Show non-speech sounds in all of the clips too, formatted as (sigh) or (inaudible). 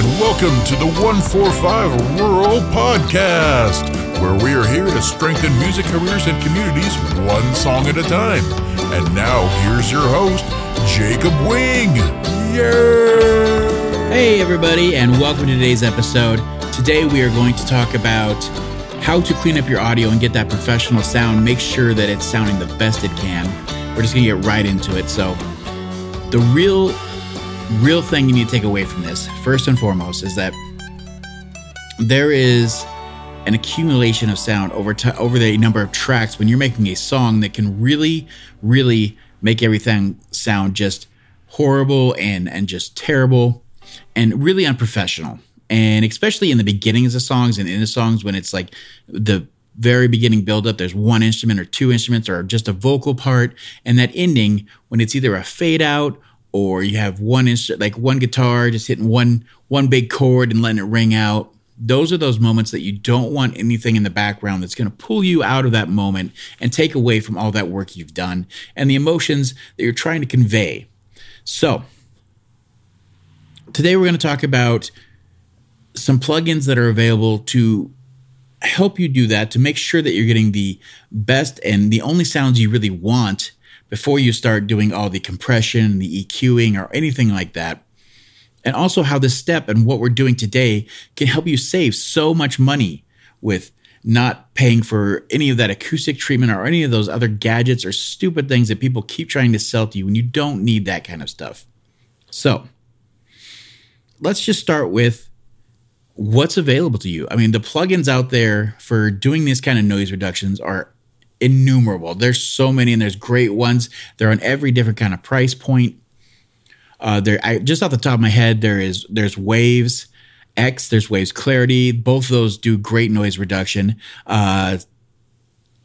and welcome to the 145 Rural Podcast, where we are here to strengthen music careers and communities one song at a time. And now, here's your host, Jacob Wing. Yay! Hey, everybody, and welcome to today's episode. Today, we are going to talk about how to clean up your audio and get that professional sound. Make sure that it's sounding the best it can. We're just going to get right into it. So, the real real thing you need to take away from this, first and foremost, is that there is an accumulation of sound over t- over the number of tracks when you're making a song that can really, really make everything sound just horrible and and just terrible and really unprofessional. And especially in the beginnings of songs and in the songs when it's like the very beginning build up, there's one instrument or two instruments or just a vocal part, and that ending when it's either a fade out or you have one instrument like one guitar just hitting one one big chord and letting it ring out. Those are those moments that you don't want anything in the background that's going to pull you out of that moment and take away from all that work you've done and the emotions that you're trying to convey. So today we're going to talk about some plugins that are available to help you do that to make sure that you're getting the best and the only sounds you really want before you start doing all the compression, the EQing, or anything like that. And also how this step and what we're doing today can help you save so much money with not paying for any of that acoustic treatment or any of those other gadgets or stupid things that people keep trying to sell to you when you don't need that kind of stuff. So, let's just start with what's available to you. I mean, the plugins out there for doing these kind of noise reductions are innumerable. There's so many, and there's great ones. They're on every different kind of price point. Uh, there, I, just off the top of my head, there is there's Waves X, there's Waves Clarity. Both of those do great noise reduction. Uh,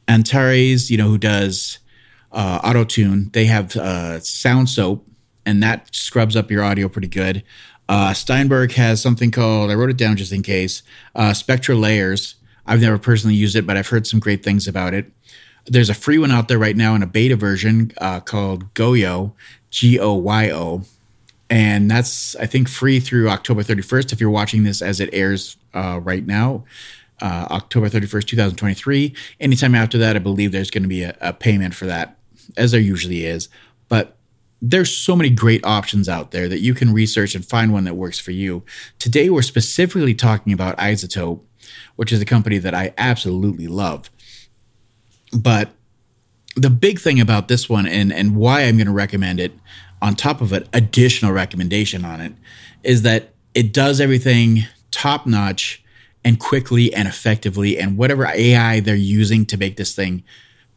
Antares, you know, who does uh, auto tune, they have uh, SoundSoap, and that scrubs up your audio pretty good. Uh, Steinberg has something called, I wrote it down just in case, uh, SpectraLayers. I've never personally used it, but I've heard some great things about it. There's a free one out there right now in a beta version uh, called Goyo, G O Y O, and that's I think free through October 31st. If you're watching this as it airs uh, right now, uh, October 31st, 2023. Anytime after that, I believe there's going to be a, a payment for that, as there usually is. But there's so many great options out there that you can research and find one that works for you. Today, we're specifically talking about iZotope, which is a company that I absolutely love. But the big thing about this one and, and why I'm going to recommend it on top of an additional recommendation on it is that it does everything top notch and quickly and effectively. And whatever AI they're using to make this thing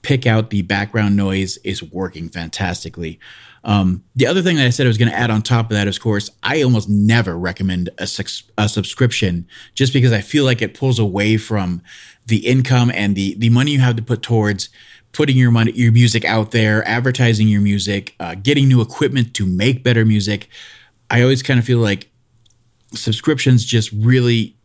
pick out the background noise is working fantastically. Um, the other thing that I said I was going to add on top of that is, of course, I almost never recommend a, a subscription just because I feel like it pulls away from the income and the the money you have to put towards putting your money your music out there, advertising your music, uh, getting new equipment to make better music. I always kind of feel like subscriptions just really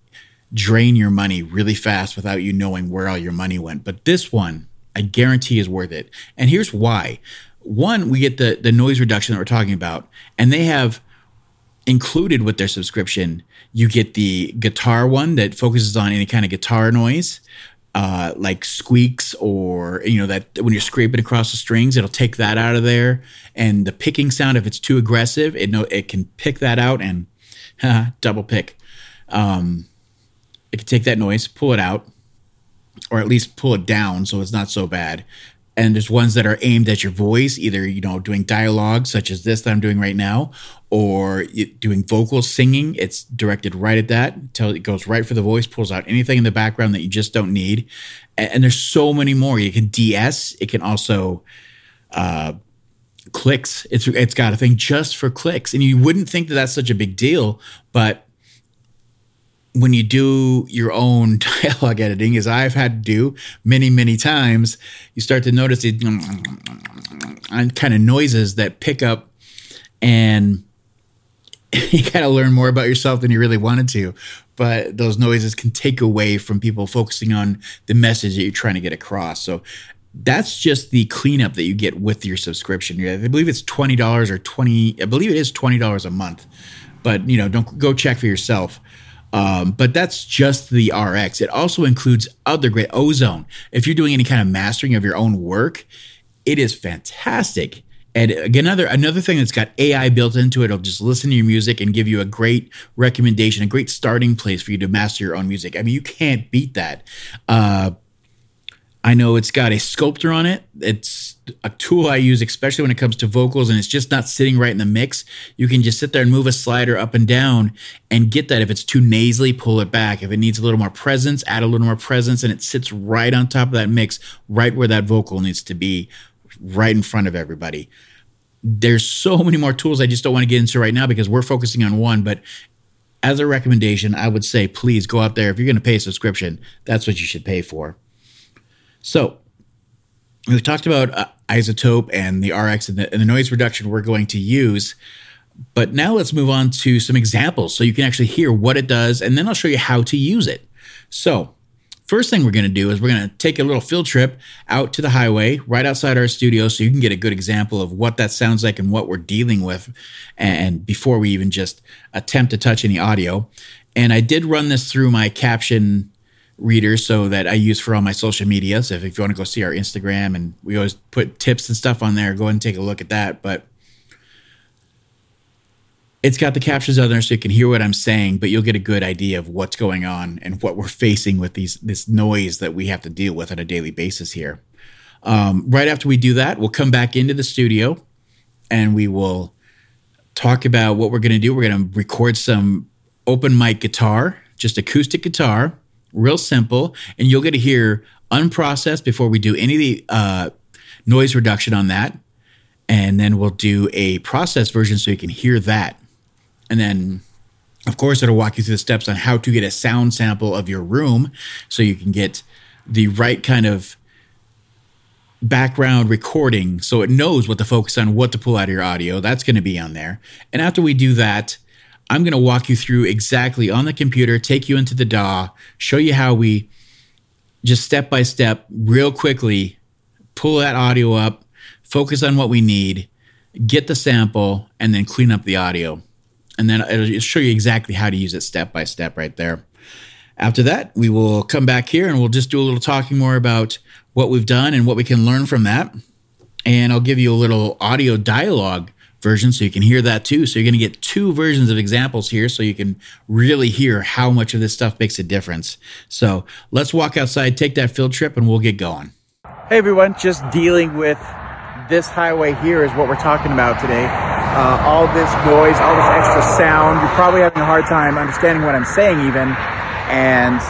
drain your money really fast without you knowing where all your money went. But this one, I guarantee is worth it. And here's why one, we get the the noise reduction that we're talking about, and they have included with their subscription. You get the guitar one that focuses on any kind of guitar noise, uh, like squeaks or you know that when you're scraping across the strings, it'll take that out of there. And the picking sound, if it's too aggressive, it know it can pick that out and (laughs) double pick. Um, it can take that noise, pull it out, or at least pull it down so it's not so bad. And there's ones that are aimed at your voice either you know doing dialogue such as this that i'm doing right now or doing vocal singing. It's directed right at that. Until it goes right for the voice pulls out anything in the background that you just don't need. And, and there's so many more. You can ds it can also uh, clicks. It's it's got a thing just for clicks. And you wouldn't think that that's such a big deal but when you do your own (laughs) dialogue editing, as I've had to do many, many times, you start to notice the (clears throat) kind of noises that pick up, and (laughs) you kind of learn more about yourself than you really wanted to. But those noises can take away from people focusing on the message that you're trying to get across. So that's just the cleanup that you get with your subscription. I believe it's twenty dollars or twenty. I believe it is twenty dollars a month but you know, don't go check for yourself. Um, but that's just the RX. It also includes other great Ozone. If you're doing any kind of mastering of your own work, it is fantastic. And again, another another thing that's got AI built into it. It'll just listen to your music and give you a great recommendation, a great starting place for you to master your own music. I mean, you can't beat that. Uh, I know it's got a sculptor on it. It's a tool I use, especially when it comes to vocals, and it's just not sitting right in the mix. You can just sit there and move a slider up and down and get that. If it's too nasally, pull it back. If it needs a little more presence, add a little more presence, and it sits right on top of that mix, right where that vocal needs to be, right in front of everybody. There's so many more tools I just don't want to get into right now because we're focusing on one, but as a recommendation, I would say please go out there. If you're going to pay a subscription, that's what you should pay for. So we've talked about uh, iZotope and the RX and the, and the noise reduction we're going to use. But now let's move on to some examples so you can actually hear what it does, and then I'll show you how to use it. So, first thing we're going to do is we're going to take a little field trip out to the highway right outside our studio so you can get a good example of what that sounds like and what we're dealing with and before we even just attempt to touch any audio. And I did run this through my caption reader so that I use for all my social media. So if, if you want to go see our Instagram and we always put tips and stuff on there, go and take a look at that. But it's got the captions on there so you can hear what I'm saying, but you'll get a good idea of what's going on and what we're facing with these this noise that we have to deal with on a daily basis here. Um, right after we do that, we'll come back into the studio and we will talk about what we're going to do. We're going to record some open mic guitar, just acoustic guitar real simple, and you'll get to hear unprocessed before we do any of the uh, noise reduction on that. And then we'll do a processed version so you can hear that. And then, of course, it'll walk you through the steps on how to get a sound sample of your room so you can get the right kind of background recording so it knows what to focus on, what to pull out of your audio. That's going to be on there. And after we do that, I'm going to walk you through exactly on the computer, take you into the DAW, show you how we just step by step, real quickly, pull that audio up, focus on what we need, get the sample, and then clean up the audio. And then it'll show you exactly how to use it step by step right there. After that, we will come back here and we'll just do a little talking more about what we've done and what we can learn from that. And I'll give you a little audio dialogue version so you can hear that too. So you're going to get two versions of examples here so you can really hear how much of this stuff makes a difference. So let's walk outside, take that field trip, and we'll get going. Hey everyone, just dealing with this highway here is what we're talking about today. Uh, all this noise, all this extra sound. You're probably having a hard time understanding what I'm saying, even. And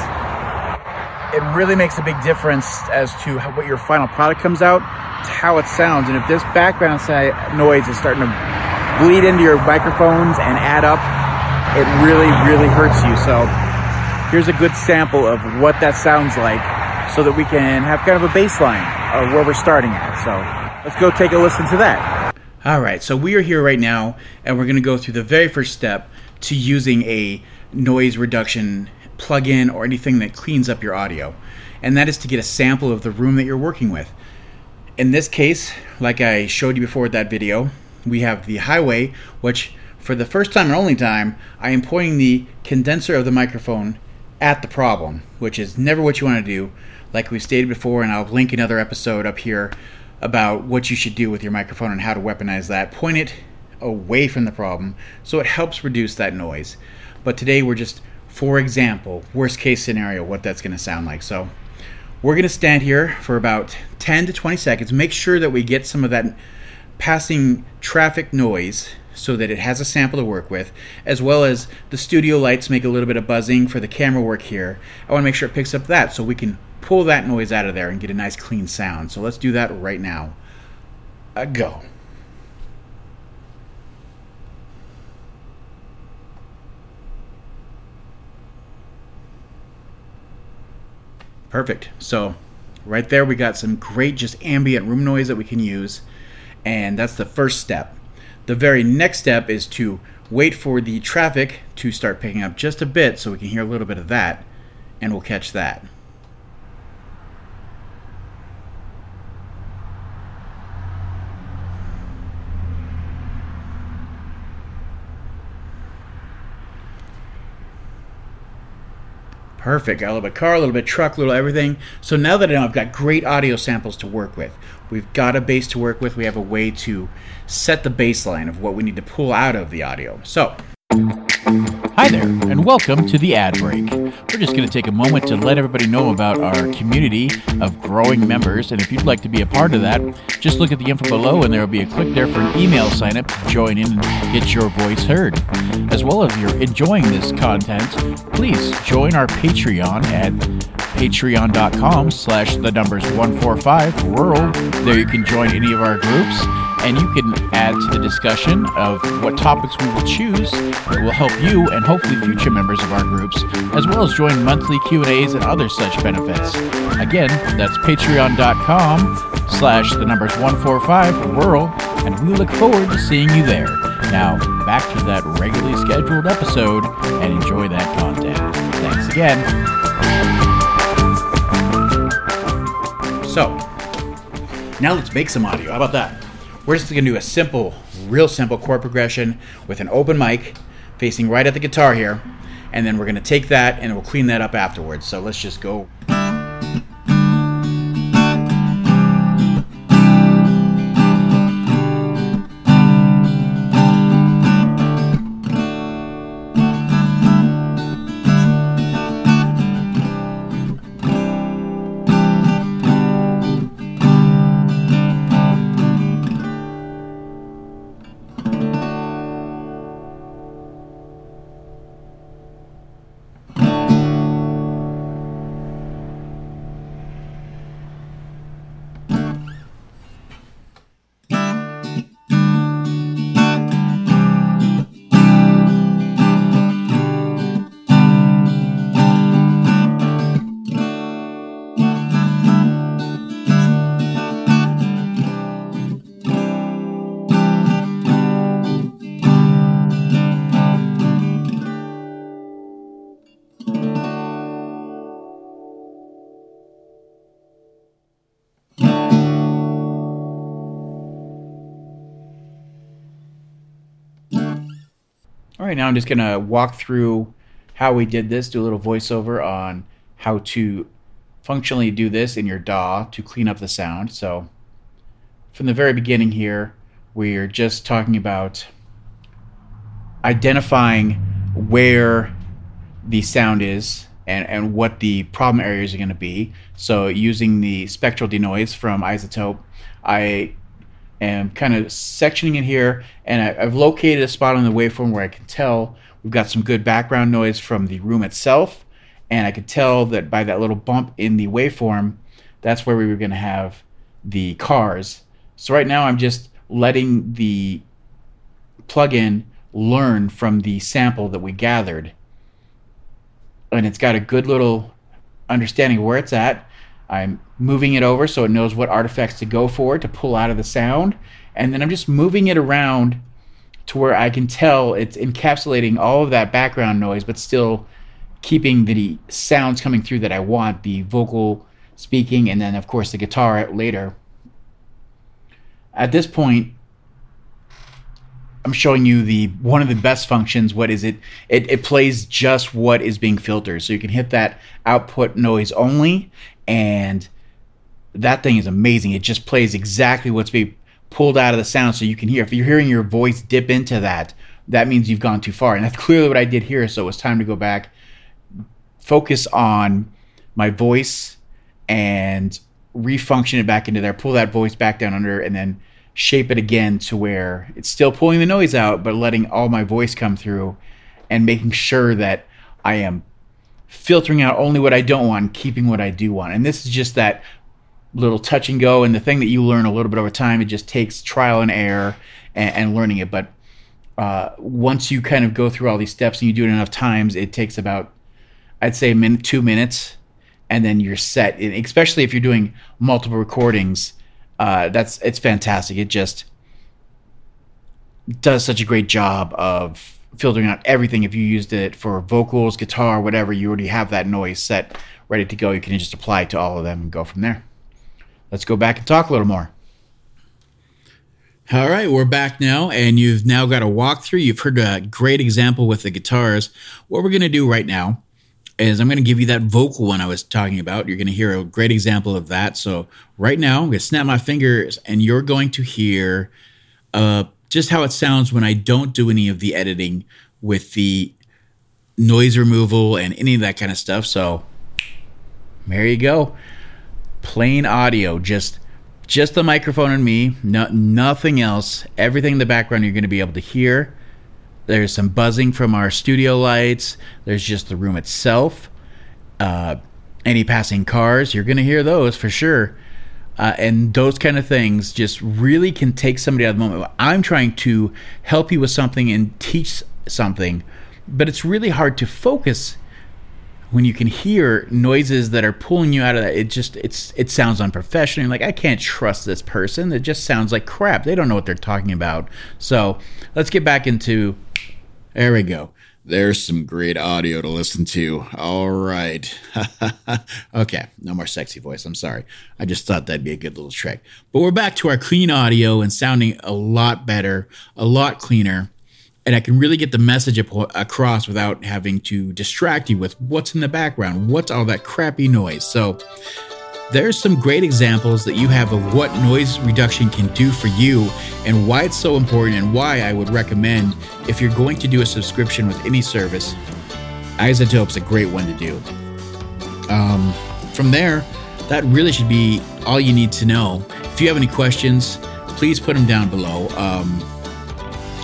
it really makes a big difference as to how, what your final product comes out, to how it sounds. And if this background noise is starting to bleed into your microphones and add up, it really, really hurts you. So here's a good sample of what that sounds like so that we can have kind of a baseline of where we're starting at. So let's go take a listen to that. All right, so we are here right now, and we're going to go through the very first step to using a noise reduction plugin or anything that cleans up your audio, and that is to get a sample of the room that you're working with. In this case, like I showed you before with that video, we have the highway, which for the first time and only time, I am pointing the condenser of the microphone at the problem, which is never what you want to do. Like we stated before, and I'll link another episode up here about what you should do with your microphone and how to weaponize that. Point it away from the problem so it helps reduce that noise. But today we're just for example, worst case scenario, what that's going to sound like. So we're going to stand here for about 10 to 20 seconds, make sure that we get some of that passing traffic noise so that it has a sample to work with, as well as the studio lights make a little bit of buzzing for the camera work here. I want to make sure it picks up that so we can pull that noise out of there and get a nice clean sound. So let's do that right now. Uh, go. Perfect. So right there we got some great just ambient room noise that we can use. And that's the first step. The very next step is to wait for the traffic to start picking up just a bit so we can hear a little bit of that and we'll catch that. Perfect. Got a little bit car, a little bit truck, a little everything. So now that I know I've got great audio samples to work with, we've got a bass to work with, we have a way to set the baseline of what we need to pull out of the audio. So Hi there, and welcome to the ad break. We're just going to take a moment to let everybody know about our community of growing members. And if you'd like to be a part of that, just look at the info below, and there will be a click there for an email sign up to join in and get your voice heard. As well as you're enjoying this content, please join our Patreon at patreon.com slash the numbers 145 rural. There you can join any of our groups and you can add to the discussion of what topics we will choose that will help you and hopefully future members of our groups, as well as join monthly Q&As and other such benefits. Again, that's patreon.com slash the numbers 145 rural, and we look forward to seeing you there. Now, back to that regularly scheduled episode and enjoy that content. Thanks again. So, now let's make some audio. How about that? We're just going to do a simple, real simple chord progression with an open mic facing right at the guitar here. And then we're going to take that and we'll clean that up afterwards. So let's just go. All right, now I'm just going to walk through how we did this, do a little voiceover on how to functionally do this in your DAW to clean up the sound. So, from the very beginning here, we're just talking about identifying where the sound is and, and what the problem areas are going to be. So, using the spectral denoise from iZotope, I am kind of sectioning it here, and I, have located a spot on the waveform where I can tell we've got some good background noise from the room itself, and I could tell that by that little bump in the waveform, that's where we were going to have the cars. So right now I'm just letting the plugin learn from the sample that we gathered. And it's got a good little understanding of where it's at. I'm moving it over so it knows what artifacts to go for to pull out of the sound. And then I'm just moving it around to where I can tell it's encapsulating all of that background noise, but still keeping the sounds coming through that I want the vocal speaking, and then, of course, the guitar later. At this point, I'm showing you the one of the best functions. What is it? It, it plays just what is being filtered. So you can hit that output noise only, and that thing is amazing. It just plays exactly what's being pulled out of the sound so you can hear. If you're hearing your voice dip into that, that means you've gone too far. And that's (laughs) clearly what I did here. So it was time to go back, focus on my voice, and refunction it back into there, pull that voice back down under, and then shape it again to where it's still pulling the noise out, but letting all my voice come through and making sure that I am filtering out only what I don't want, keeping what I do want. And this is just that little touch and go. And the thing that you learn a little bit over time, it just takes trial and error and, and learning it. But uh, once you kind of go through all these steps and you do it enough times, it takes about, I'd say, a minute, two minutes, and then you're set. And especially if you're doing multiple recordings, uh, that's it's fantastic. It just does such a great job of filtering out everything. If you used it for vocals, guitar, whatever, you already have that noise set ready to go. You can just apply it to all of them and go from there let's go back and talk a little more. All right, we're back now, and you've now got a walkthrough. You've heard a great example with the guitars. What we're going to do right now is I'm going to give you that vocal one I was talking about. You're going to hear a great example of that. So right now, I'm going to snap my fingers, and you're going to hear uh, just how it sounds when I don't do any of the editing with the noise removal and any of that kind of stuff. So there you go, plain audio, just just the microphone and me, no, nothing else. Everything in the background you're going to be able to hear. There's some buzzing from our studio lights. There's just the room itself. Uh, any passing cars, you're going to hear those for sure. Uh, and those kind of things just really can take somebody out of the moment. I'm trying to help you with something and teach something, but it's really hard to focus when you can hear noises that are pulling you out of that. It just it's it sounds unprofessional. You're like I can't trust this person. It just sounds like crap. They don't know what they're talking about. So let's get back into there we go. There's some great audio to listen to. All right. (laughs) okay, no more sexy voice. I'm sorry. I just thought that'd be a good little trick. But we're back to our clean audio and sounding a lot better, a lot cleaner. And I can really get the message across without having to distract you with what's in the background, what's all that crappy noise. So, there's some great examples that you have of what noise reduction can do for you and why it's so important and why I would recommend if you're going to do a subscription with any service, iZotope is a great one to do. Um, from there, that really should be all you need to know. If you have any questions, please put them down below. Um,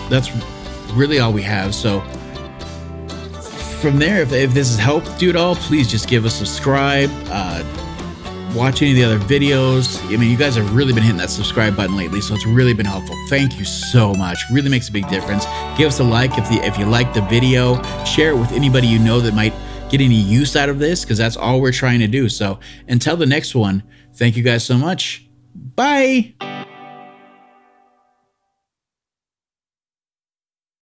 that's really all we have. So from there, if, if this has helped you at all, please just give us a subscribe. Uh, watch any of the other videos. I mean, you guys have really been hitting that subscribe button lately, so it's really been helpful. Thank you so much. Really makes a big difference. Give us a like if the if you like the video. Share it with anybody you know that might get any use out of this because that's all we're trying to do. So until the next one, thank you guys so much. Bye.